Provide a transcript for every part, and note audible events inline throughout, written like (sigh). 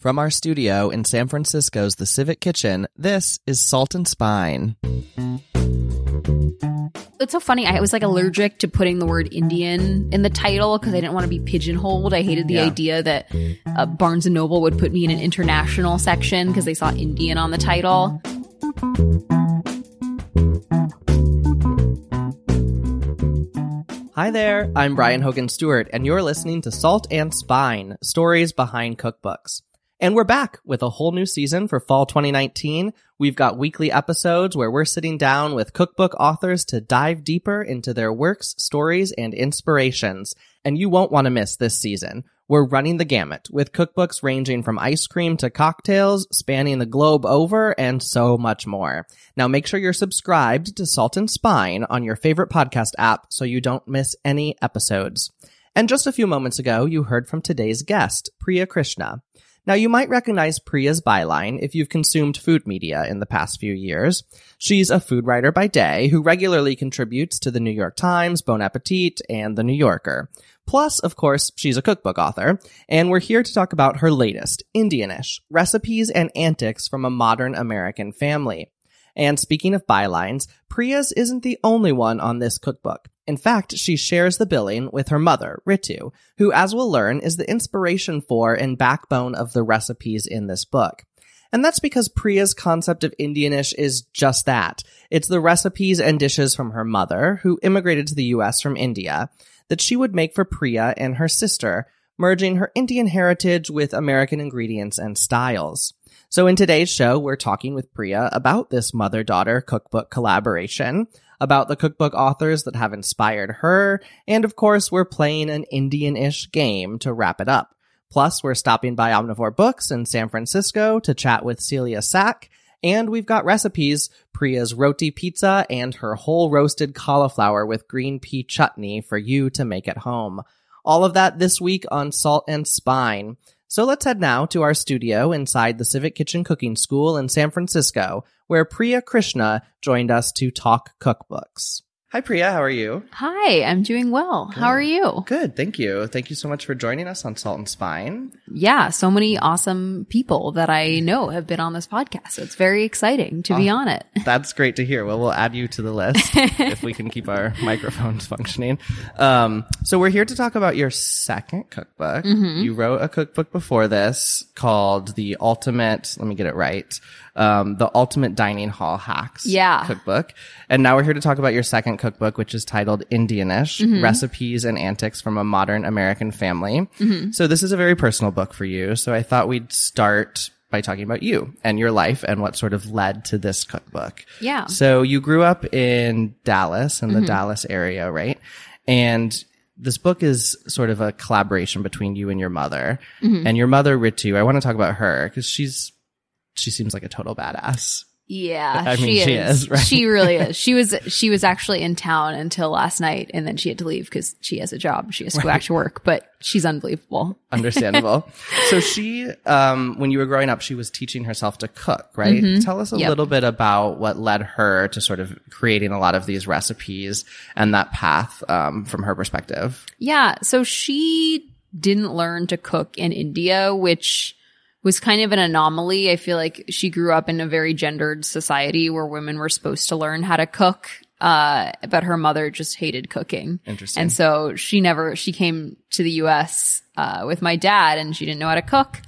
From our studio in San Francisco's The Civic Kitchen, this is Salt and Spine. It's so funny. I was like allergic to putting the word Indian in the title because I didn't want to be pigeonholed. I hated the Yeah. idea that uh, Barnes and Noble would put me in an international section because they saw Indian on the title. Hi there, I'm Brian Hogan Stewart, and you're listening to Salt and Spine Stories Behind Cookbooks. And we're back with a whole new season for fall 2019. We've got weekly episodes where we're sitting down with cookbook authors to dive deeper into their works, stories, and inspirations. And you won't want to miss this season. We're running the gamut with cookbooks ranging from ice cream to cocktails, spanning the globe over, and so much more. Now make sure you're subscribed to Salt and Spine on your favorite podcast app so you don't miss any episodes. And just a few moments ago, you heard from today's guest, Priya Krishna. Now, you might recognize Priya's byline if you've consumed food media in the past few years. She's a food writer by day who regularly contributes to the New York Times, Bon Appetit, and The New Yorker. Plus, of course, she's a cookbook author, and we're here to talk about her latest, Indianish, recipes and antics from a modern American family. And speaking of bylines, Priya's isn't the only one on this cookbook. In fact, she shares the billing with her mother, Ritu, who, as we'll learn, is the inspiration for and backbone of the recipes in this book. And that's because Priya's concept of Indianish is just that. It's the recipes and dishes from her mother, who immigrated to the US from India, that she would make for Priya and her sister, merging her Indian heritage with American ingredients and styles. So in today's show, we're talking with Priya about this mother-daughter cookbook collaboration, about the cookbook authors that have inspired her, and of course, we're playing an Indian-ish game to wrap it up. Plus, we're stopping by Omnivore Books in San Francisco to chat with Celia Sack, and we've got recipes, Priya's roti pizza and her whole roasted cauliflower with green pea chutney for you to make at home. All of that this week on Salt and Spine. So let's head now to our studio inside the Civic Kitchen Cooking School in San Francisco, where Priya Krishna joined us to talk cookbooks. Hi, Priya. How are you? Hi, I'm doing well. How are you? Good. Thank you. Thank you so much for joining us on Salt and Spine. Yeah, so many awesome people that I know have been on this podcast. It's very exciting to be on it. (laughs) That's great to hear. Well, we'll add you to the list (laughs) if we can keep our microphones functioning. Um, so we're here to talk about your second cookbook. Mm-hmm. You wrote a cookbook before this called The Ultimate, let me get it right, um, The Ultimate Dining Hall Hacks Yeah. cookbook. And now we're here to talk about your second cookbook, which is titled Indianish, Mm-hmm. Recipes and Antics from a Modern American Family. Mm-hmm. So this is a very personal book for you. So I thought we'd start by talking about you and your life and what sort of led to this cookbook. Yeah. So you grew up in Dallas, in the Mm-hmm. Dallas area, right? And this book is sort of a collaboration between you and your mother. Mm-hmm. And your mother, Ritu, I want to talk about her because she's, she seems like a total badass. Yeah, I mean, she, she is. is, right? She really is. She was she was actually in town until last night, and then she had to leave because she has a job. She has to go back to work, but she's unbelievable. (laughs) Understandable. so she, um, when you were growing up, she was teaching herself to cook, right? Tell us a Mm-hmm. Yep. little bit about what led her to sort of creating a lot of these recipes and that path, um, from her perspective. Yeah, so she didn't learn to cook in India, which was kind of an anomaly. I feel like she grew up in a very gendered society where women were supposed to learn how to cook. Uh, but her mother just hated cooking. Interesting. And so she never, she came to the US, uh, with my dad and she didn't know how to cook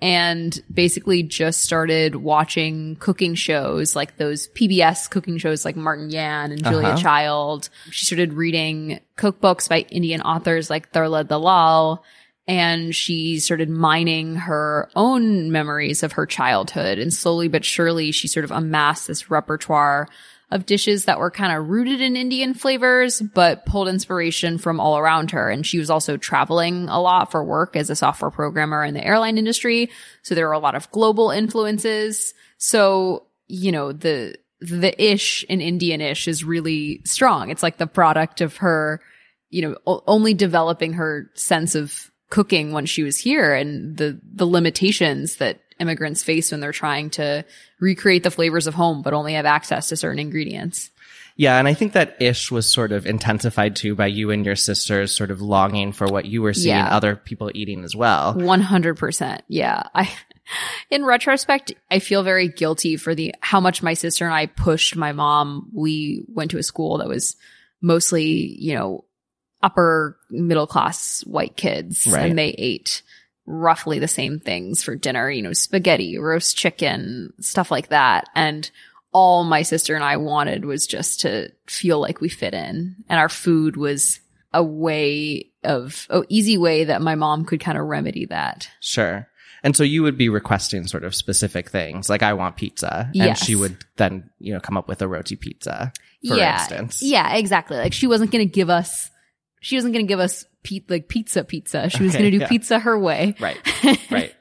and basically just started watching cooking shows like those PBS cooking shows like Martin Yan and Julia Uh-huh. Child. She started reading cookbooks by Indian authors like Tarla Dalal and she started mining her own memories of her childhood and slowly but surely she sort of amassed this repertoire of dishes that were kind of rooted in Indian flavors, but pulled inspiration from all around her. And she was also traveling a lot for work as a software programmer in the airline industry. So there were a lot of global influences. So, you know, the, the ish in Indian ish is really strong. It's like the product of her, you know, only developing her sense of cooking when she was here and the, the limitations that immigrants face when they're trying to recreate the flavors of home, but only have access to certain ingredients. Yeah, and I think that ish was sort of intensified too by you and your sisters sort of longing for what you were seeing Yeah. other people eating as well. 100%. Yeah. I, (laughs) in retrospect, I feel very guilty for the how much my sister and I pushed my mom. We went to a school that was mostly, you know, upper middle class white kids Right. and they ate roughly the same things for dinner, you know, spaghetti, roast chicken, stuff like that. And all my sister and I wanted was just to feel like we fit in. And our food was a way of, a easy way that my mom could kind of remedy that. Sure. And so you would be requesting sort of specific things, like I want pizza, and Yes. she would then, you know, come up with a roti pizza, for yeah, instance. Yeah, exactly. Like she wasn't going to give us, she wasn't going to give us pe- like pizza pizza. She was Okay, going to do yeah. pizza her way. Right. (laughs) Right.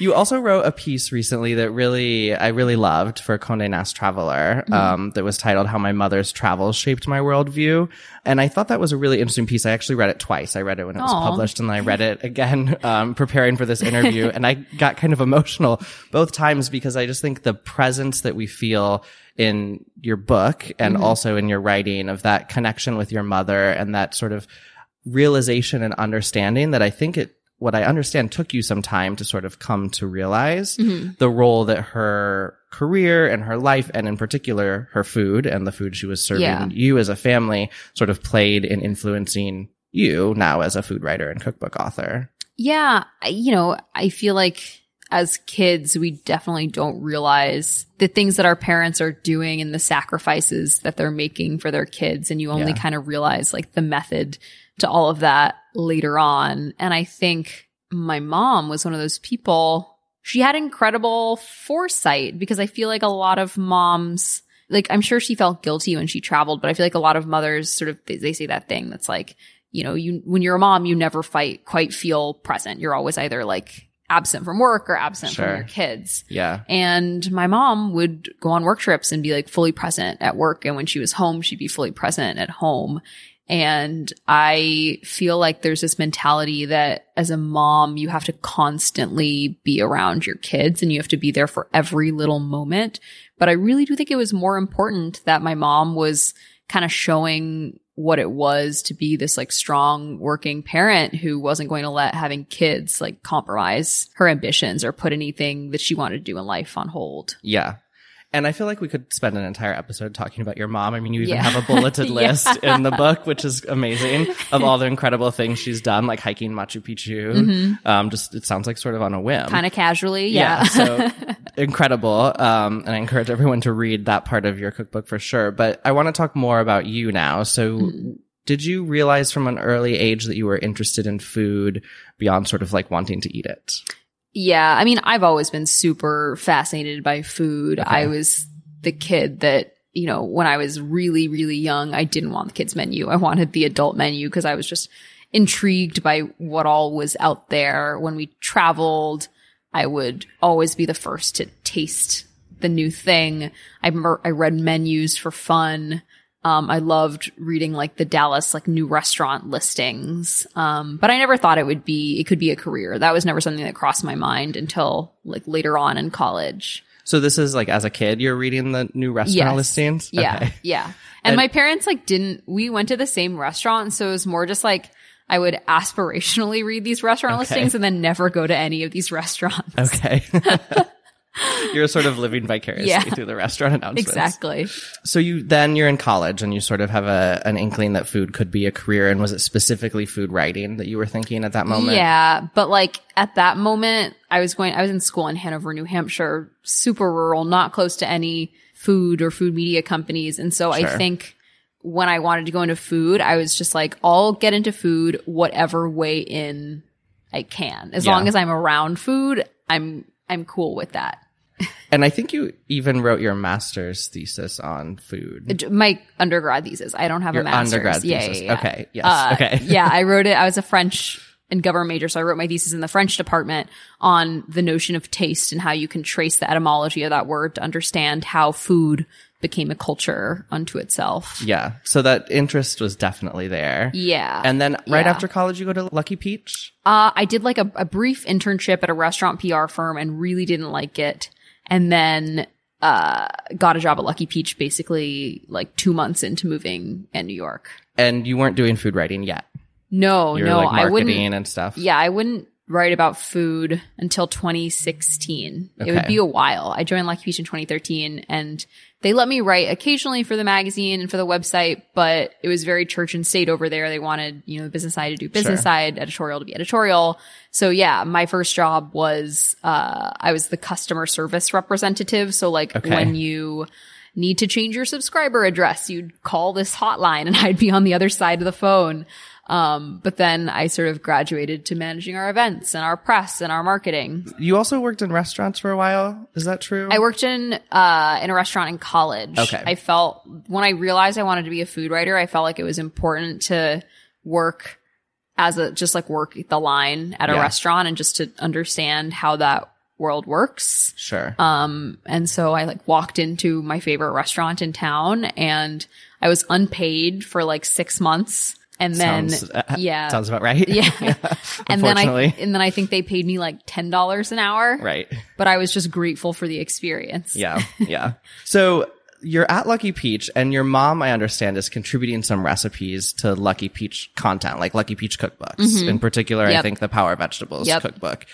You also wrote a piece recently that really, I really loved for Conde Nast Traveler, Mm-hmm. um, that was titled How My Mother's Travels Shaped My Worldview. And I thought that was a really interesting piece. I actually read it twice. I read it when it was Aw. published and then I read it (laughs) again, um, preparing for this interview. and I got kind of emotional both times because I just think the presence that we feel in your book and Mm-hmm. also in your writing of that connection with your mother and that sort of realization and understanding that I think it, what I understand took you some time to sort of come to realize Mm-hmm. the role that her career and her life and in particular her food and the food she was serving Yeah. you as a family sort of played in influencing you now as a food writer and cookbook author. Yeah, you know, I feel like as kids, we definitely don't realize the things that our parents are doing and the sacrifices that they're making for their kids. And you only Yeah. kind of realize like the method to all of that later on. And I think my mom was one of those people. She had incredible foresight because I feel like a lot of moms, like I'm sure she felt guilty when she traveled, but I feel like a lot of mothers sort of, they, they say that thing that's like, you know, you, when you're a mom, you never fight, quite feel present. You're always either like absent from work or absent Sure. from your kids. Yeah. And my mom would go on work trips and be like fully present at work. And when she was home, she'd be fully present at home. And I feel like there's this mentality that as a mom, you have to constantly be around your kids and you have to be there for every little moment. But I really do think it was more important that my mom was kind of showing what it was to be this like strong working parent who wasn't going to let having kids like compromise her ambitions or put anything that she wanted to do in life on hold. Yeah. And I feel like we could spend an entire episode talking about your mom. I mean, you even Yeah. have a bulleted (laughs) Yeah. list in the book, which is amazing of all the incredible things she's done, like hiking Machu Picchu. Um, just, it sounds like sort of on a whim. Kind of casually, yeah. so (laughs) incredible. Um, and I encourage everyone to read that part of your cookbook for sure. But I want to talk more about you now. So Mm-hmm. did you realize from an early age that you were interested in food beyond sort of like wanting to eat it? Yeah, I mean, I've always been super fascinated by food. I was the kid that, you know, when I was really, really young, I didn't want the kids menu. I wanted the adult menu because I was just intrigued by what all was out there. When we traveled, I would always be the first to taste the new thing. I remember I read menus for fun. Um, I loved reading like the Dallas like new restaurant listings. Um, but I never thought it would be, it could be a career. That was never something that crossed my mind until like later on in college. So this is like as a kid, you're reading the new restaurant Yes. listings? Yeah. Okay. Yeah. (laughs) And, And- my parents like didn't, we went to the same restaurant. So it was more just like, I would aspirationally read these restaurant Okay. listings and then never go to any of these restaurants. Okay. (laughs) (laughs) (laughs) you're sort of living vicariously Yeah. through the restaurant announcements. Exactly. So you then you're in college and you sort of have a an inkling that food could be a career. And was it specifically food writing that you were thinking at that moment? Yeah, but like at that moment, I was going, I was in school in Hanover, New Hampshire, super rural, not close to any food or food media companies. And so Sure. I think when I wanted to go into food, I was just like, I'll get into food whatever way in I can. As Yeah. long as I'm around food, I'm, I'm cool with that. And I think you even wrote your master's thesis on food. My undergrad thesis. I don't have Your a master's. undergrad yeah, thesis. Yeah, yeah. Okay. Yes. Uh, okay. (laughs) yeah, I wrote it. I was a French and government major, so I wrote my thesis in the French department on the notion of taste and how you can trace the etymology of that word to understand how food became a culture unto itself. Yeah. So that interest was definitely there. Yeah. And then right Yeah. after college, you go to Lucky Peach. Uh, I did like a, a brief internship at a restaurant PR firm and really didn't like it. And then, uh, got a job at Lucky Peach basically like two months into moving in New York. And you weren't doing food writing yet. No, You were no, like I wouldn't. and stuff. Yeah, I wouldn't write about food until 2016. It would be a while. I joined Lucky Peach in 2013 and they let me write occasionally for the magazine and for the website, but it was very church and state over there. They wanted, you know, the business side to do business Sure. side, editorial to be editorial. So yeah, my first job was, uh, I was the customer service representative. So like Okay. when you need to change your subscriber address, you'd call this hotline and (laughs) I'd be on the other side of the phone. Um, but then I sort of graduated to managing our events and our press and our marketing. You also worked in restaurants for a while. Is that true? I worked in uh in a restaurant in college. Okay. I felt when I realized I wanted to be a food writer, I felt like it was important to work as a just like work the line at a Yeah. restaurant and just to understand how that world works. sure. Um, and so I like walked into my favorite restaurant in town and I was unpaid for like six months. And then, Sounds- uh, yeah, Sounds about right. yeah. (laughs) and then I, and then I think they paid me like $10 an hour, right. but I was just grateful for the experience. Yeah. (laughs) Yeah. so you're at Lucky Peach and your mom, I understand, is contributing some recipes to Lucky Peach content, like Lucky Peach cookbooks. In particular, I Mm-hmm. Think the Power Vegetables Yep. cookbook.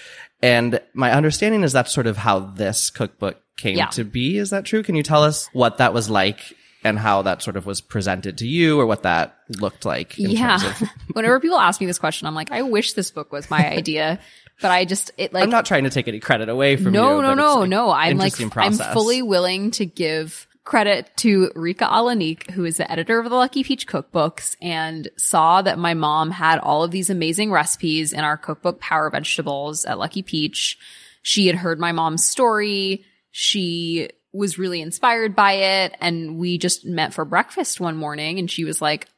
And my understanding is that's sort of how this cookbook came Yeah. to be. Is that true? Can you tell us what that was like and how that sort of was presented to you or what that looked like in Yeah. terms of (laughs) Whenever people ask me this question, I'm like, I wish this book was my idea, but I just, it like, I'm not trying to take any credit away from no, you. no, but no, like, no. I'm like, interesting I'm process. fully willing to give credit to Rica Allannic, who is the editor of the Lucky Peach cookbooks and saw that my mom had all of these amazing recipes in our cookbook Power Vegetables at Lucky Peach. She had heard my mom's story. She was really inspired by it. And we just met for breakfast one morning and she was like,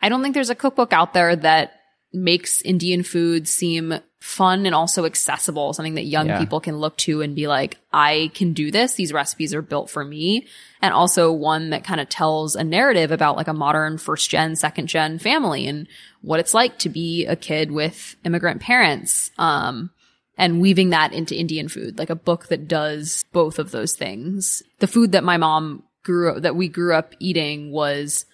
I don't think there's a cookbook out there that makes Indian food seem fun and also accessible, something that young Yeah. people can look to and be like, I can do this. These recipes are built for me. And also one that kind of tells a narrative about like a modern first gen, second gen family and what it's like to be a kid with immigrant parents. Um, and weaving that into Indian food, like a book that does both of those things. The food that my mom grew that we grew up eating was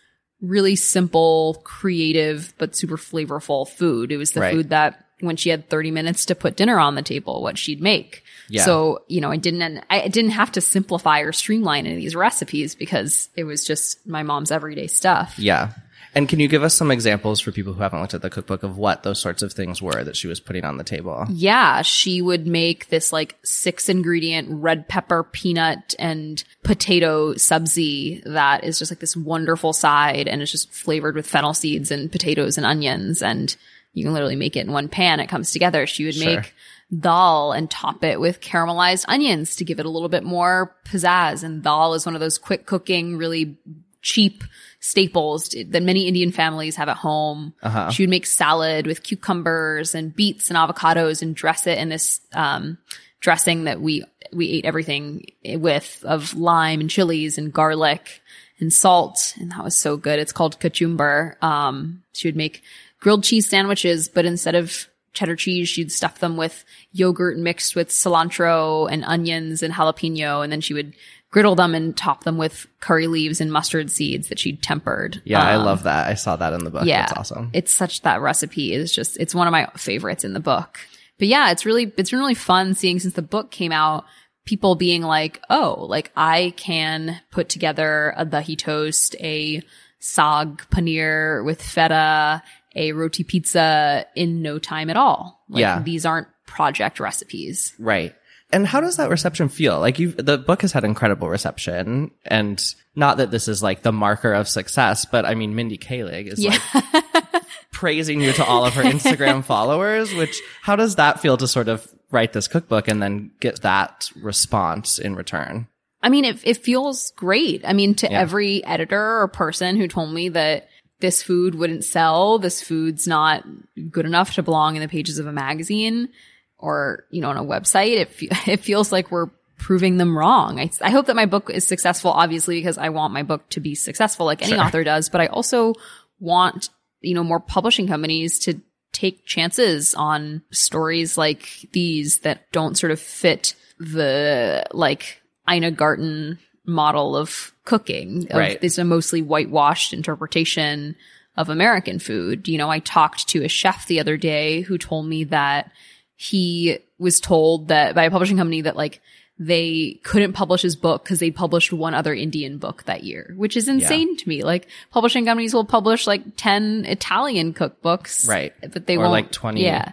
really simple, creative, but super flavorful food. It was the Right. food that when she had 30 minutes to put dinner on the table, what she'd make. Yeah. So, you know, I didn't, I didn't have to simplify or streamline any of these recipes because it was just my mom's everyday stuff. Yeah. And can you give us some examples for people who haven't looked at the cookbook of what those sorts of things were that she was putting on the table? Yeah, she would make this like six ingredient red pepper, peanut, and potato subzi that is just like this wonderful side and it's just flavored with fennel seeds and potatoes and onions. And you can literally make it in one pan. It comes together. She would Sure. make dal and top it with caramelized onions to give it a little bit more pizzazz. And dal is one of those quick cooking, really cheap staples that many Indian families have at home. Uh-huh. She would make salad with cucumbers and beets and avocados and dress it in this um, dressing that we we ate everything with of lime and chilies and garlic and salt, and that was so good. It's called kachumber. Um, she would make grilled cheese sandwiches, but instead of cheddar cheese, she'd stuff them with yogurt mixed with cilantro and onions and jalapeno, and then she would griddle them and top them with curry leaves and mustard seeds that she'd tempered. Yeah, I Um, love that. I saw that in the book. yeah, That's awesome. It's such that recipe is just it's one of my favorites in the book. But yeah, it's really it's been really fun seeing since the book came out, people being like, "Oh, like I can put together a dahi toast, a sag paneer with feta, a roti pizza in no time at all." Like Yeah. these aren't project recipes. Right. And how does that reception feel? Like you the book has had incredible reception and not that this is like the marker of success, but I mean Mindy Kaling is Yeah. like (laughs) praising you to all of her Instagram (laughs) followers, which how does that feel to sort of write this cookbook and then get that response in return? I mean, it, it feels great. I mean, to Yeah. every editor or person who told me that this food wouldn't sell, this food's not good enough to belong in the pages of a magazine or, you know, on a website, it, fe- (laughs) it feels like we're proving them wrong. I, I hope that my book is successful, obviously, because I want my book to be successful like any Sure. author does, but I also want, you know, more publishing companies to take chances on stories like these that don't sort of fit the like Ina Garten model of cooking. Of Right. This a mostly whitewashed interpretation of American food. You know, I talked to a chef the other day who told me that he was told that by a publishing company that like they couldn't publish his book because they published one other Indian book that year, which is insane to me. Like publishing companies will publish like 10 Italian cookbooks. Right. But they or won't. like 20 Yeah.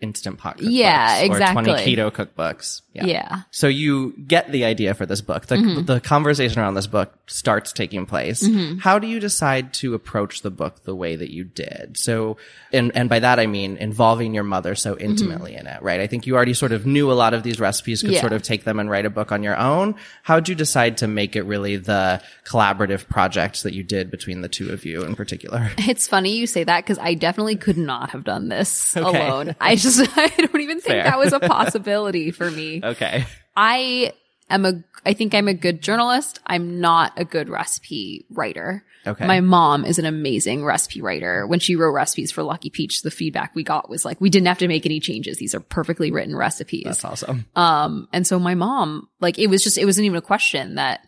instant pot cookbooks. Yeah, Or 20 exactly. keto cookbooks. Yeah. Yeah. So you get the idea for this book. The, Mm-hmm. the conversation around this book starts taking place. How do you decide to approach the book the way that you did? So, and, and by that I mean involving your mother so intimately in it, right? I think you already sort of knew a lot of these recipes, could Mm-hmm. Yeah. sort of take them and write a book on your own. How'd you decide to make it really the collaborative project that you did between the two of you in particular? (laughs) It's funny you say that because I definitely could not have done this (laughs) Okay. alone. I just, (laughs) I don't even think Fair. that was a possibility for me. Okay. I am a, I think I'm a good journalist. I'm not a good recipe writer. Okay. My mom is an amazing recipe writer. When she wrote recipes for Lucky Peach, the feedback we got was like, we didn't have to make any changes. These are perfectly written recipes. That's awesome. Um, and so my mom, like, it was just, it wasn't even a question that,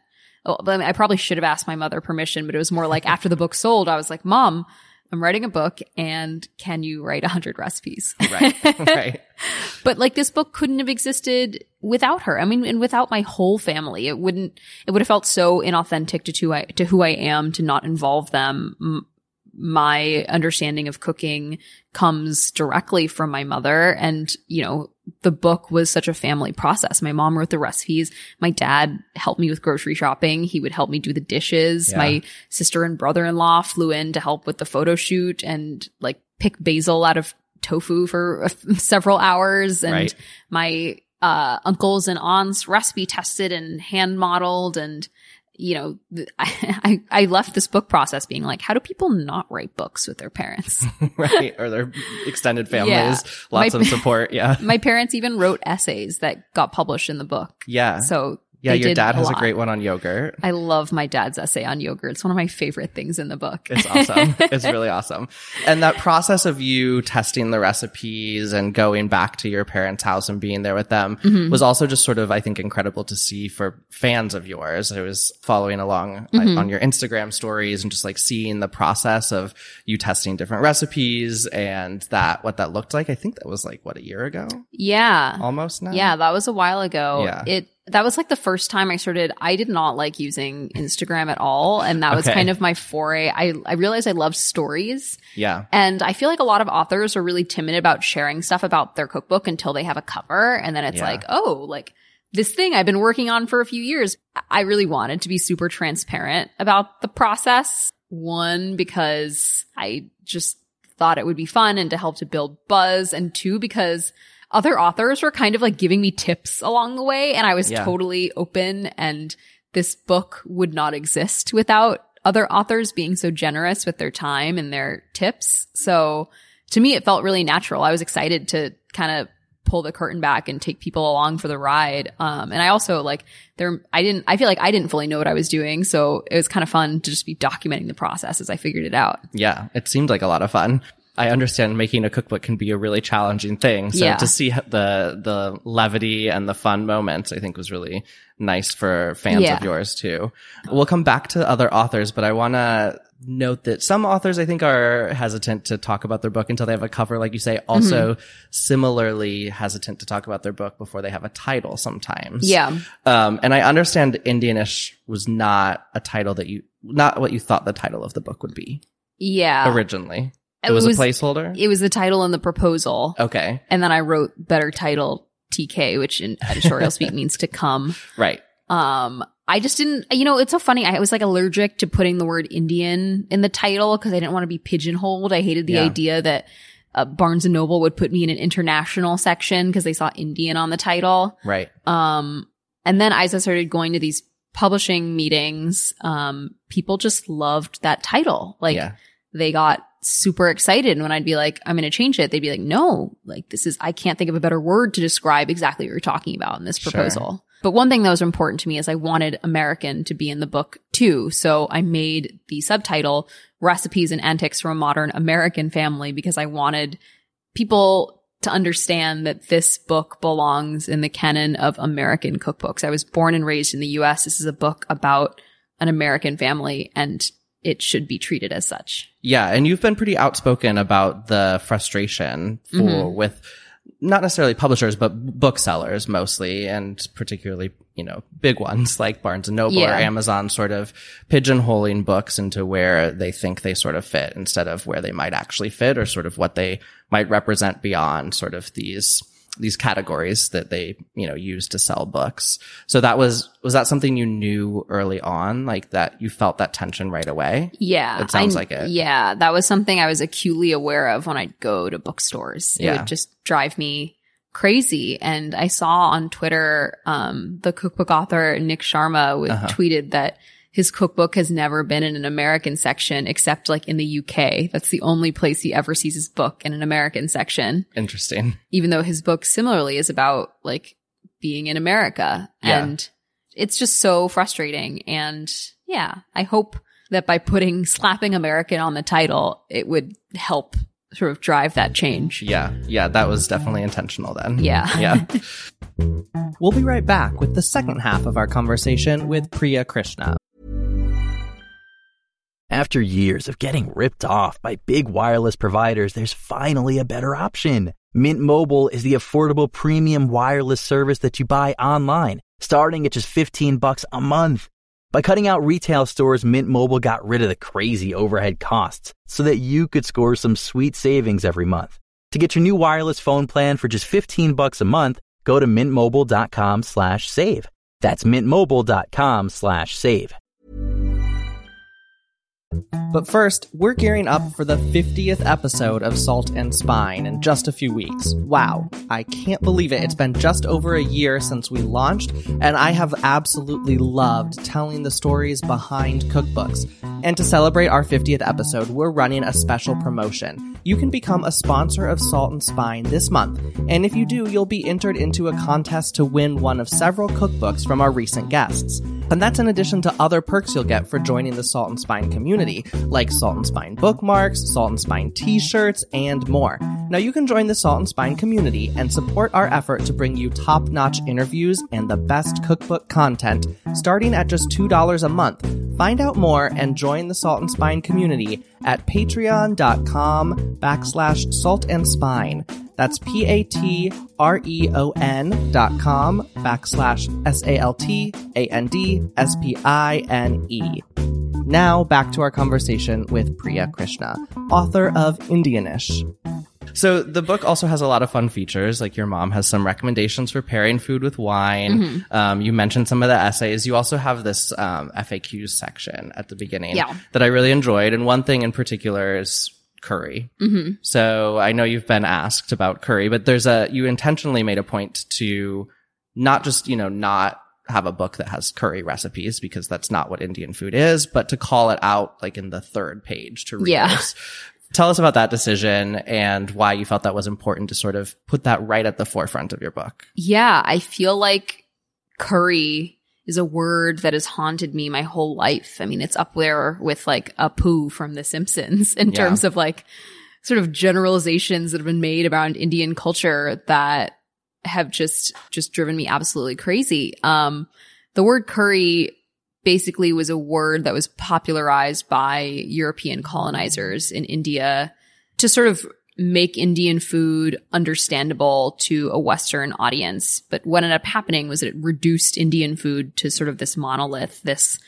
oh, but I, mean, I probably should have asked my mother permission, but it was more like after the book sold, I was like, mom, I'm writing a book and can you write a hundred recipes? (laughs) Right. right. (laughs) but like this book couldn't have existed without her. I mean, and without my whole family, it wouldn't, it would have felt so inauthentic to who I, to who I am to not involve them. M- my understanding of cooking comes directly from my mother. And, you know, the book was such a family process. My mom wrote the recipes. My dad helped me with grocery shopping. He would help me do the dishes. Yeah. My sister and brother-in-law flew in to help with the photo shoot and like pick basil out of tofu for (laughs) several hours. And Right. my, uh, uncles and aunts recipe tested and hand modeled and, you know, (laughs) I, I left this book process being like, how do people not write books with their parents? (laughs) right? Or their extended families, Yeah. lots My- of support. Yeah. (laughs) My parents even wrote essays that got published in the book. Yeah. So yeah. Your dad has a great one on yogurt. I love my dad's essay on yogurt. It's one of my favorite things in the book. It's awesome. (laughs) it's really awesome. And that process of you testing the recipes and going back to your parents' house and being there with them Mm-hmm. was also just sort of, I think, incredible to see for fans of yours. I was following along Mm-hmm. on your Instagram stories and just like seeing the process of you testing different recipes and that, what that looked like. I think that was like, what, a year ago? yeah. Almost now? Yeah, that was a while ago. Yeah. It that was like the first time I started I did not like using Instagram at all and that was Okay. kind of my foray. I I realized I loved stories Yeah. and I feel like a lot of authors are really timid about sharing stuff about their cookbook until they have a cover and then it's Yeah. like, "Oh, like this thing I've been working on for a few years." I really wanted to be super transparent about the process. One because I just thought it would be fun and to help to build buzz and two because other authors were kind of like giving me tips along the way and I was Yeah. totally open and this book would not exist without other authors being so generous with their time and their tips. So to me, it felt really natural. I was excited to kind of pull the curtain back and take people along for the ride. Um, and I also like there, I didn't, I feel like I didn't fully know what I was doing. So it was kind of fun to just be documenting the process as I figured it out. Yeah, it seemed like a lot of fun. I understand making a cookbook can be a really challenging thing. So Yeah. to see the the levity and the fun moments, I think was really nice for fans Yeah. of yours too. We'll come back to other authors, but I want to note that some authors I think are hesitant to talk about their book until they have a cover, like you say. Also, Mm-hmm. similarly hesitant to talk about their book before they have a title. Sometimes, Yeah. Um, and I understand Indianish was not a title that you, not what you thought the title of the book would be Yeah. originally. It, It was, was- a placeholder. It was the title and the proposal. okay, And then I wrote better title TK, which in editorial (laughs) speak means to come. right. Um, I just didn't, you know, it's so funny. I was like allergic to putting the word Indian in the title because I didn't want to be pigeonholed. I hated the Yeah. idea that uh, Barnes and Noble would put me in an international section because they saw Indian on the title. Right. Um, and then as I started going to these publishing meetings, um, people just loved that title. Like yeah. they got super excited. And when I'd be like, I'm going to change it, they'd be like, no, like this is, I can't think of a better word to describe exactly what you're talking about in this Sure. proposal. But one thing that was important to me is I wanted American to be in the book too. So I made the subtitle recipes and antics from a modern American family because I wanted people to understand that this book belongs in the canon of American cookbooks. I was born and raised in the US. This is a book about an American family and it should be treated as such. Yeah, and you've been pretty outspoken about the frustration for Mhm. with not necessarily publishers, but booksellers mostly, and particularly, you know, big ones like Barnes and Noble Yeah. or Amazon sort of pigeonholing books into where they think they sort of fit instead of where they might actually fit or sort of what they might represent beyond sort of these these categories that they, you know, use to sell books. So that was was that something you knew early on, like that you felt that tension right away? Yeah. It sounds I- like it. Yeah. That was something I was acutely aware of when I'd go to bookstores. It Yeah. would just drive me crazy. And I saw on Twitter, um, the cookbook author Nick Sharma Uh-huh. tweeted that his cookbook has never been in an American section except like in the UK. That's the only place he ever sees his book in an American section, Interesting. even though his book similarly is about like being in America. Yeah. And it's just so frustrating. And yeah, I hope that by putting (laughs) slapping American on the title, it would help sort of drive that change. Yeah. Yeah. That was definitely intentional then. Yeah. Yeah. (laughs) we'll be right back with the second half of our conversation with Priya Krishna. After years of getting ripped off by big wireless providers, there's finally a better option. Mint Mobile is the affordable premium wireless service that you buy online, starting at just 15 bucks a month. By cutting out retail stores, Mint Mobile got rid of the crazy overhead costs so that you could score some sweet savings every month. To get your new wireless phone plan for just 15 bucks a month, go to mintmobile.com slash save. That's mintmobile.com slash save. But first, we're gearing up for the 50th episode of Salt and Spine in just a few weeks. Wow, I can't believe it. It's been just over a year since we launched, and I have absolutely loved telling the stories behind cookbooks. And to celebrate our 50th episode, we're running a special promotion. You can become a sponsor of Salt and Spine this month, and if you do, you'll be entered into a contest to win one of several cookbooks from our recent guests. And that's in addition to other perks you'll get for joining the Salt and Spine community, like Salt and Spine bookmarks, Salt and Spine t-shirts, and more. Now you can join the Salt and Spine community and support our effort to bring you top-notch interviews and the best cookbook content, starting at just $2 a month. Find out more and join the Salt and Spine community at patreon.com backslash salt and spine. That's P A T R E O N dot com backslash S A L T A N D S P I N E. Now back to our conversation with Priya Krishna, author of Indianish. So the book also has a lot of fun features. Like your mom has some recommendations for pairing food with wine. Um, you mentioned some of the essays. You also have this um, FAQs section at the beginning Yeah. that I really enjoyed. And one thing in particular is curry. Mm-hmm. So I know you've been asked about curry, but there's a you intentionally made a point to not just you know not have a book that has curry recipes because that's not what Indian food is, but to call it out like in the third page to readers. Yeah. Tell us about that decision and why you felt that was important to sort of put that right at the forefront of your book. Yeah, I feel like curry is a word that has haunted me my whole life. I mean, it's up there with like Apu from The Simpsons in Yeah. terms of like sort of generalizations that have been made around Indian culture that have just just driven me absolutely crazy. Um the word curry basically was a word that was popularized by European colonizers in India to sort of make Indian food understandable to a Western audience. But what ended up happening was that it reduced Indian food to sort of this monolith, this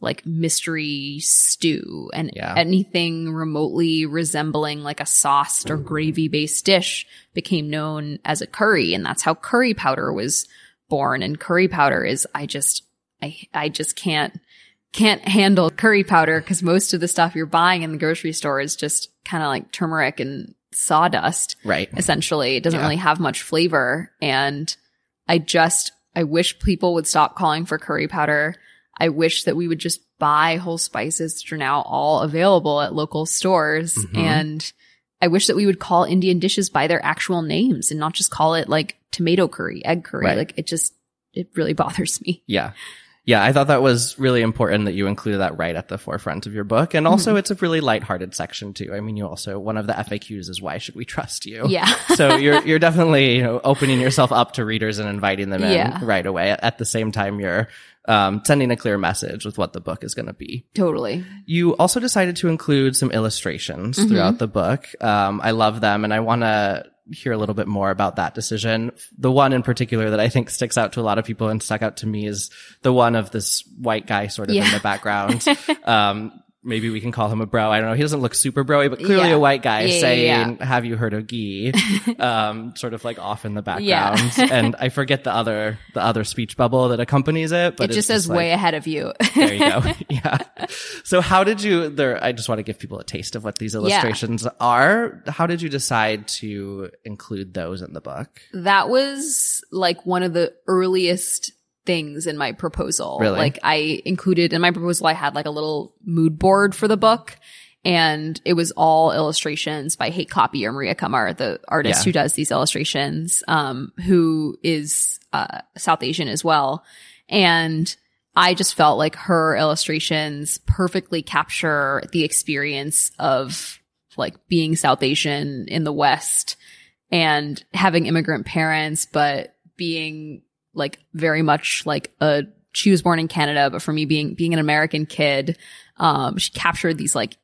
like mystery stew and Yeah. anything remotely resembling like a sauced or gravy based dish became known as a curry. And that's how curry powder was born. And curry powder is, I just, I, I just can't, can't handle curry powder because most of the stuff you're buying in the grocery store is just kind of like turmeric and sawdust Right. essentially. It doesn't Yeah. really have much flavor. And I just, I wish people would stop calling for curry powder. I wish that we would just buy whole spices that are now all available at local stores. Mhm. And I wish that we would call Indian dishes by their actual names and not just call it like tomato curry, egg curry. Right. Like it just, it really bothers me. Yeah. Yeah, I thought that was really important that you included that right at the forefront of your book. And also it's a really lighthearted section too. I mean, you also, one of the FAQs is why should we trust you? Yeah. (laughs) so you're, (laughs) you're definitely, you know, opening yourself up to readers and inviting them in Yeah. right away. At the same time, you're, um, sending a clear message with what the book is going to be. totally. You also decided to include some illustrations Mhm. throughout the book. Um, I love them and I want to hear a little bit more about that decision. The one in particular that I think sticks out to a lot of people and stuck out to me is the one of this white guy sort of in the background. (laughs) um, maybe we can call him a bro. I don't know. He doesn't look super broy, but clearly Yeah. a white guy Yeah, saying, yeah. have you heard of Guy? (laughs) um, sort of like off in the background. (laughs) and I forget the other, the other speech bubble that accompanies it, but it just says like- way ahead of you. (laughs) there you go. yeah. So how did you there I just want to give people a taste of what these illustrations are. How did you decide to include those in the book? that was like one of the earliest things in my proposal. Really? Like I included in my proposal, I had like a little mood board for the book and it was all illustrations by Hate Copy or Maria Qamar, the artist Yeah. who does these illustrations, um, who is, uh, South Asian as well. And I just felt like her illustrations perfectly capture the experience of like being South Asian in the West and having immigrant parents, but being like very much like a, she was born in Canada, but for me being, being an American kid, um, she captured these like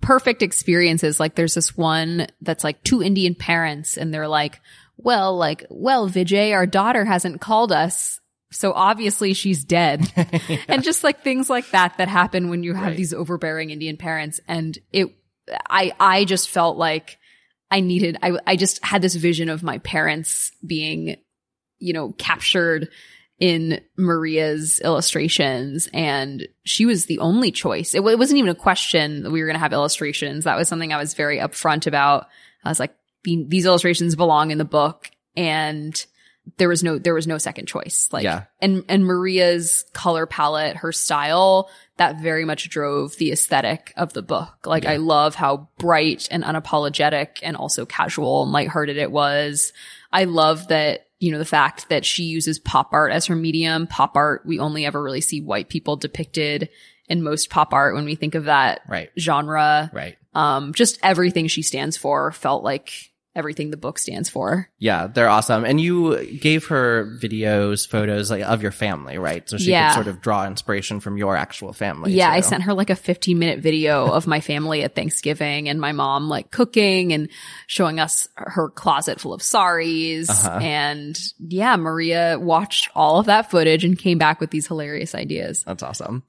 perfect experiences. Like there's this one that's like two Indian parents and they're like, well, like, well, Vijay, our daughter hasn't called us. So obviously she's dead. (laughs) And just like things like that that happen when you have Right. these overbearing Indian parents. And it, I, I just felt like I needed, I, I just had this vision of my parents being, you know, captured in Maria's illustrations and she was the only choice. It, it wasn't even a question that we were going to have illustrations. That was something I was very upfront about. I was like, these illustrations belong in the book and there was no, there was no second choice. Like, Yeah. and, and Maria's color palette, her style, that very much drove the aesthetic of the book. Like, I love how bright and unapologetic and also casual and lighthearted it was. I love that, you know, the fact that she uses pop art as her medium. Pop art, we only ever really see white people depicted in most pop art when we think of that Right. genre. Right. Um, just everything she stands for felt like everything the book stands for. Yeah, they're awesome. And you gave her videos, photos like of your family, right? So she Yeah. could sort of draw inspiration from your actual family. Yeah, I sent her like a 15 minute video of my family at Thanksgiving and my mom like cooking and showing us her closet full of saris. Uh-huh. And yeah, Maria watched all of that footage and came back with these hilarious ideas. That's awesome.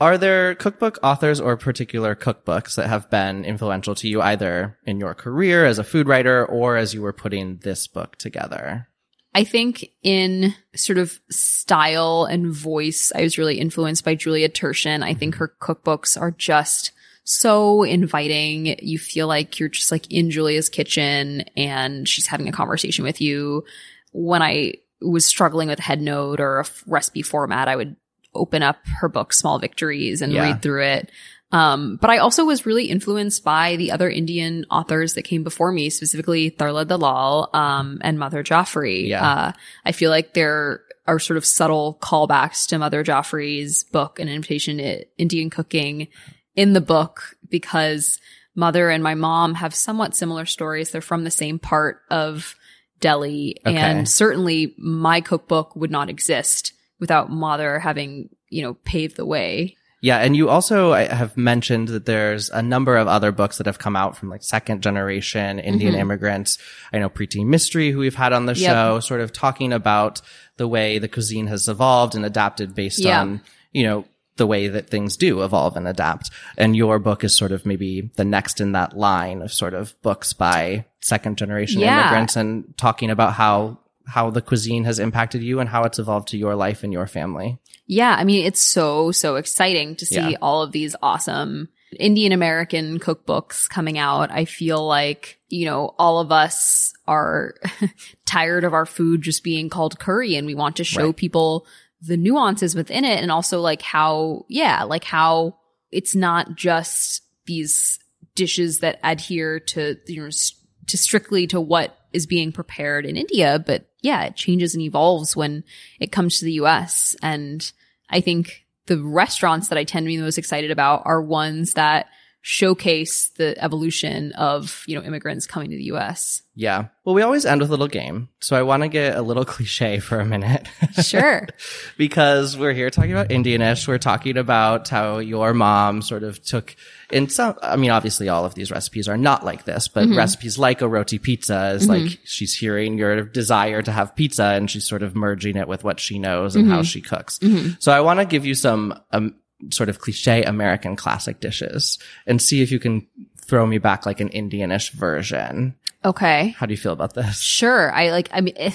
Are there cookbook authors or particular cookbooks that have been influential to you either in your career as a food writer or as you were putting this book together? I think in sort of style and voice, I was really influenced by Julia Turshen. I think mm-hmm. her cookbooks are just so inviting. You feel like you're just like in Julia's kitchen and she's having a conversation with you. When I was struggling with head note or a f- recipe format, I would open up her book, Small Victories, and Yeah. read through it. Um, but I also was really influenced by the other Indian authors that came before me, specifically Tarla Dalal, um, and Madhur Jaffrey. Yeah. Uh, I feel like there are sort of subtle callbacks to Madhur Jaffrey's book, An Invitation to Indian Cooking in the book because Madhur and my mom have somewhat similar stories. They're from the same part of Delhi. Okay. And certainly my cookbook would not exist without Madhur having, you know, paved the way. Yeah, and you also have mentioned that there's a number of other books that have come out from like second generation Indian Mhm. immigrants. I know Preeti Mistry, who we've had on the Yep. show, sort of talking about the way the cuisine has evolved and adapted based Yeah. on, you know, the way that things do evolve and adapt. And your book is sort of maybe the next in that line of sort of books by second generation Yeah. immigrants and talking about how how the cuisine has impacted you and how it's evolved to your life and your family. Yeah, I mean, it's so, so exciting to see Yeah. all of these awesome Indian American cookbooks coming out. I feel like, you know, all of us are (laughs) tired of our food just being called curry and we want to show Right. people the nuances within it and also like how, yeah, like how it's not just these dishes that adhere to, you know, s- to strictly to what is being prepared in India, but yeah, it changes and evolves when it comes to the US. And I think the restaurants that I tend to be the most excited about are ones that showcase the evolution of, you know, immigrants coming to the US. Yeah. Well, we always end with a little game. So I want to get a little (laughs) cliche for a minute. Sure. (laughs) because we're here talking about Indianish. We're talking about how your mom sort of took in some, I mean, obviously all of these recipes are not like this, but mm-hmm. recipes like a roti pizza is mm-hmm. like she's hearing your desire to have pizza and she's sort of merging it with what she knows and how mm-hmm. she cooks. So I want to give you some, um, sort of cliche American classic dishes and see if you can throw me back like an Indianish version. Okay. How do you feel about this? Sure. I like, I mean, eh,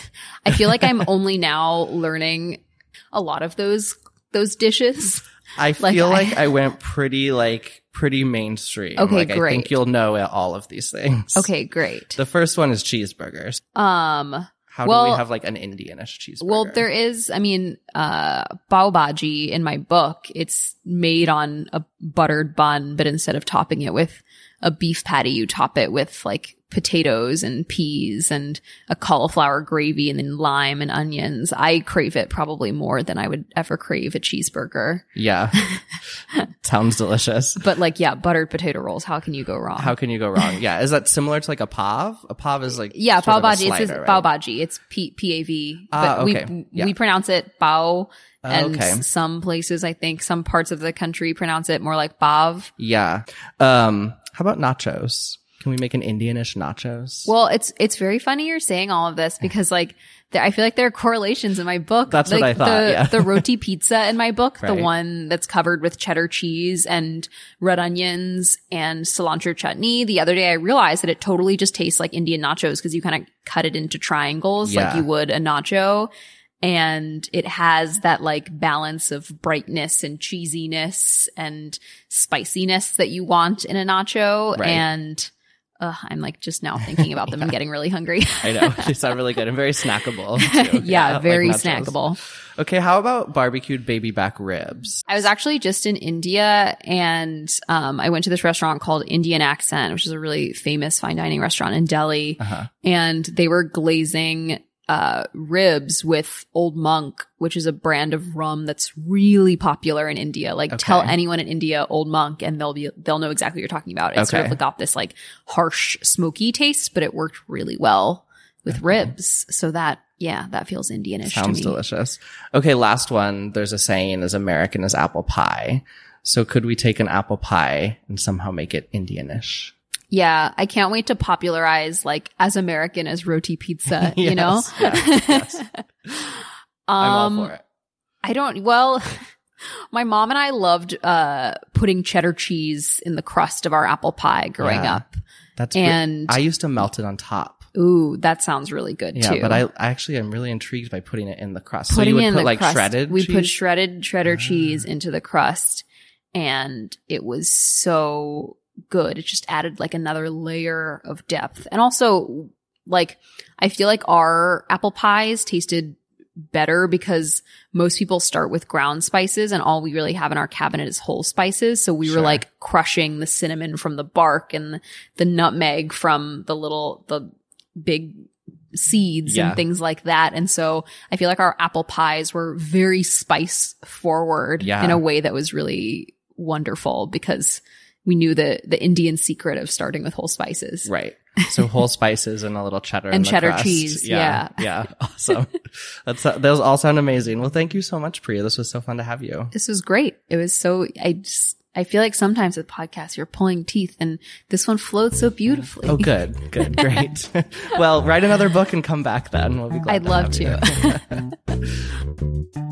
I feel like I'm only now learning a lot of those, those dishes. I Like, feel I- like I went pretty like pretty mainstream. Okay, like, I think great. you'll know all of these things. Okay, great. The first one is cheeseburgers. Um, How do Well- we have like an Indianish cheeseburger? well, there is, I mean, uh, bao bhaji in my book, it's made on a buttered bun, but instead of topping it with a beef patty, you top it with like potatoes and peas and a cauliflower gravy and then lime and onions. I crave it probably more than I would ever crave a cheeseburger. Yeah. (laughs) Sounds delicious. But like, yeah, buttered potato rolls. How can you go wrong? How can you go wrong? Yeah. Is that similar to like a pav? A pav is like yeah, sort bao of a bhaji. It's slider, right? bao bhaji. It's P P A V. Ah, But okay. we Yeah. we pronounce it bao. And Okay. some places, I think, some parts of the country pronounce it more like bav. Yeah. Um, how about nachos? Can we make an Indianish nachos? Well, it's it's very funny you're saying all of this because like there, I feel like there are correlations in my book. That's what like I thought, The, yeah. the roti pizza in my book, the one that's covered with cheddar cheese and red onions and cilantro chutney. The other day, I realized that it totally just tastes like Indian nachos because you kind of cut it into triangles like you would a nacho. And it has that like balance of brightness and cheesiness and spiciness that you want in a nacho. Right. And uh, I'm like just now thinking about them (laughs) and getting really hungry. I know. (laughs) They sound really good and very snackable. (laughs) Yeah, like very nachos. snackable. Okay. How about barbecued baby back ribs? I was actually just in India and um, I went to this restaurant called Indian Accent, which is a really famous fine dining restaurant in Delhi. Uh-huh. And they were glazing uh, ribs with Old Monk, which is a brand of rum that's really popular in India. Like tell anyone in India Old Monk and they'll be they'll know exactly what you're talking about. It sort of got this like harsh, smoky taste, but it worked really well with ribs. So that yeah, that feels Indianish Sounds to me. delicious. Okay, last one. There's a saying as American as apple pie. So could we take an apple pie and somehow make it Indianish? Yeah, I can't wait to popularize like as American as roti pizza, (laughs) you know? Yes, yes, yes. (laughs) I'm um all for it. I don't well (laughs) my mom and I loved uh putting cheddar cheese in the crust of our apple pie growing Yeah. up. That's and- I used to melt it on top. Ooh, that sounds really good Yeah, too. but I, I actually am really intrigued by putting it in the crust. so putting you would put like crust. shredded we put cheese? Ah. shredded cheddar cheese into the crust and it was so good. It just added like another layer of depth. And also like I feel like our apple pies tasted better because most people start with ground spices and all we really have in our cabinet is whole spices. So we Sure. were like crushing the cinnamon from the bark and the, nutmeg from the little, the big seeds Yeah. and things like that. And so I feel like our apple pies were very spice forward Yeah. in a way that was really wonderful because we knew the, the Indian secret of starting with whole spices. Right. So whole spices and a little cheddar And cheddar crust. cheese, Yeah. Yeah. (laughs) Awesome. That's those all sound amazing. Well, thank you so much, Priya. This was so fun to have you. This was great. It was so, I just, I feel like sometimes with podcasts, you're pulling teeth and this one flowed so beautifully. Oh, good. Good. (laughs) Great. (laughs) well, write another book and come back then. We'll be glad I'd love to.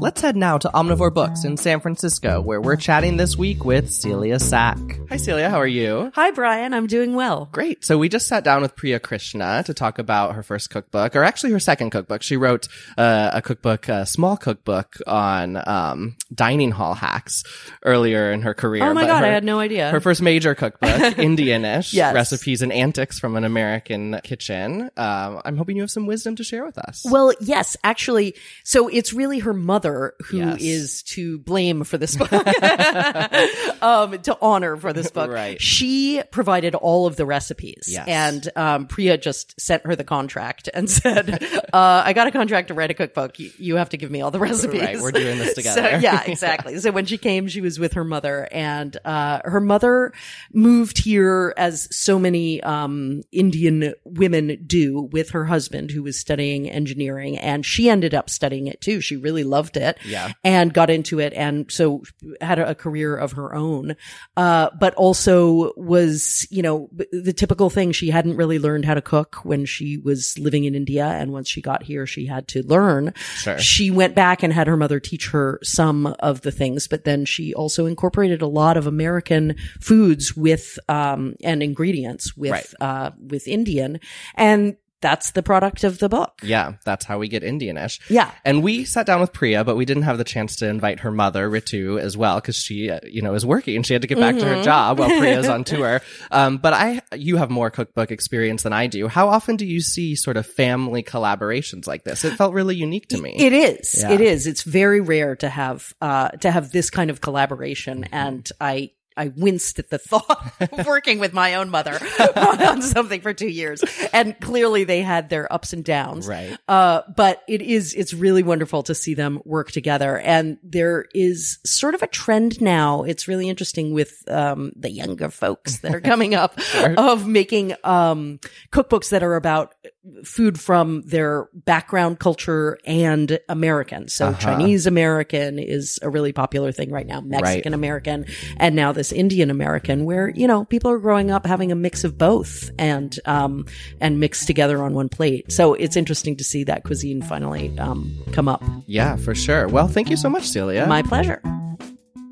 You. Let's head now to Omnivore Books in San Francisco, where we're chatting this week with Celia Sack. Hi, Celia. How are you? Hi, Brian. I'm doing well. Great. So we just sat down with Priya Krishna to talk about her first cookbook, or actually her second cookbook. She wrote uh, a cookbook, a small cookbook on um, dining hall hacks earlier in her career. Oh my but God, her- I had no idea. Her first major cookbook, (laughs) Indianish Yes. recipes and antics from an American kitchen. Um, I'm hoping you have some wisdom to share with us. well, yes, actually. So it's really her mother who is Yes. to blame for this book, (laughs) um, to honor for this book. Right. She provided all of the recipes Yes. and, um, Priya just sent her the contract and (laughs) said, uh, I got a contract to write a cookbook. You, you have to give me all the recipes. Right, we're doing this (laughs) So, together. yeah, exactly. So when she came, she was with her mother and and uh, her mother moved here as so many um, Indian women do with her husband, who was studying engineering, and she ended up studying it too. She really loved it, Yeah. and got into it, and so had a, a career of her own. Uh, but also was, you know, the typical thing. She hadn't really learned how to cook when she was living in India, and once she got here, she had to learn. Sure. She went back and had her mother teach her some of the things, but then she also incorporated a lot of American foods with um and ingredients with Right. uh with Indian, and that's the product of the book. Yeah, that's how we get Indianish. Yeah. And we sat down with Priya, but we didn't have the chance to invite her mother, Ritu, as well, because she, uh, you know, is working and she had to get back to her job while Priya's on (laughs) tour. Um, but I, you have more cookbook experience than I do. How often do you see sort of family collaborations like this? It felt really unique to me. It is. Yeah. It is. It's very rare to have uh to have this kind of collaboration and I I winced at the thought (laughs) of working with my own mother (laughs) on something for two years. And clearly they had their ups and downs. Right. Uh, but it is, it's really wonderful to see them work together. And there is sort of a trend now. It's really interesting with, um, the younger folks that are (laughs) coming up of making, um, cookbooks that are about food from their background culture and American. So Uh-huh. Chinese American is a really popular thing right now, Mexican American, and now this Indian American where, you know, people are growing up having a mix of both and, um, and mixed together on one plate. So it's interesting to see that cuisine finally, um, come up. Yeah, for sure. Well, thank you so much, Celia. My pleasure.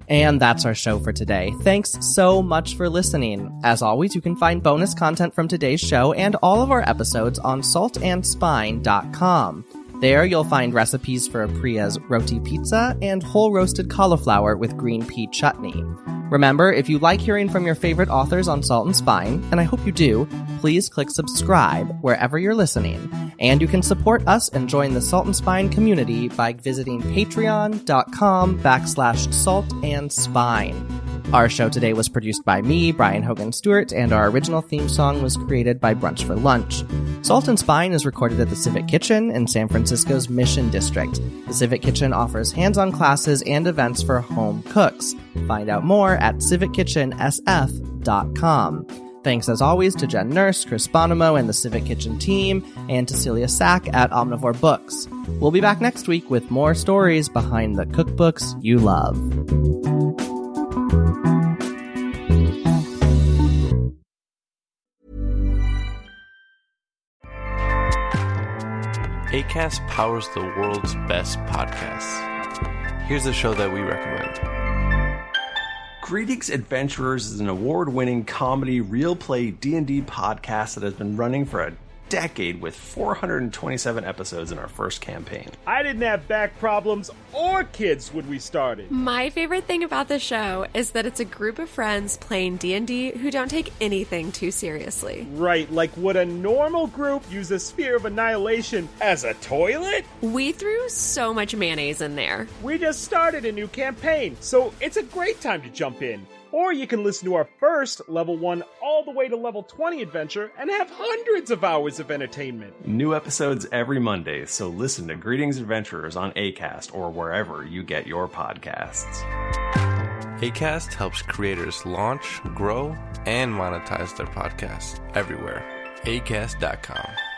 And that's our show for today. Thanks so much for listening. As always, you can find bonus content from today's show and all of our episodes on saltandspine.com. There you'll find recipes for Priya's roti pizza and whole roasted cauliflower with green pea chutney. Remember, if you like hearing from your favorite authors on Salt and Spine, and I hope you do, please click subscribe wherever you're listening. And you can support us and join the Salt and Spine community by visiting patreon.com backslash salt and spine. Our show today was produced by me, Brian Hogan Stewart, and our original theme song was created by Brunch for Lunch. Salt and Spine is recorded at the Civic Kitchen in San Francisco's Mission District. The Civic Kitchen offers hands-on classes and events for home cooks. Find out more at civickitchensf.com. Thanks as always to Jen Nurse, Chris Bonomo, and the Civic Kitchen team, and to Celia Sack at Omnivore Books. We'll be back next week with more stories behind the cookbooks you love. ACAST powers the world's best podcasts. Here's a show that we recommend. Greetings Adventurers is an award-winning comedy real play D&D podcast that has been running for a decade with 427 episodes in our first campaign. I didn't have back problems or kids when we started. My favorite thing about the show is that it's a group of friends playing D&D who don't take anything too seriously. Right, like would a normal group use a sphere of annihilation as a toilet? We threw so much mayonnaise in there. We just started a new campaign, so it's a great time to jump in. Or you can listen to our first level 1 all the way to level 20 adventure and have hundreds of hours of entertainment. New episodes every Monday, so listen to Greetings Adventurers on ACAST or wherever you get your podcasts. ACAST helps creators launch, grow, and monetize their podcasts everywhere. ACAST.com.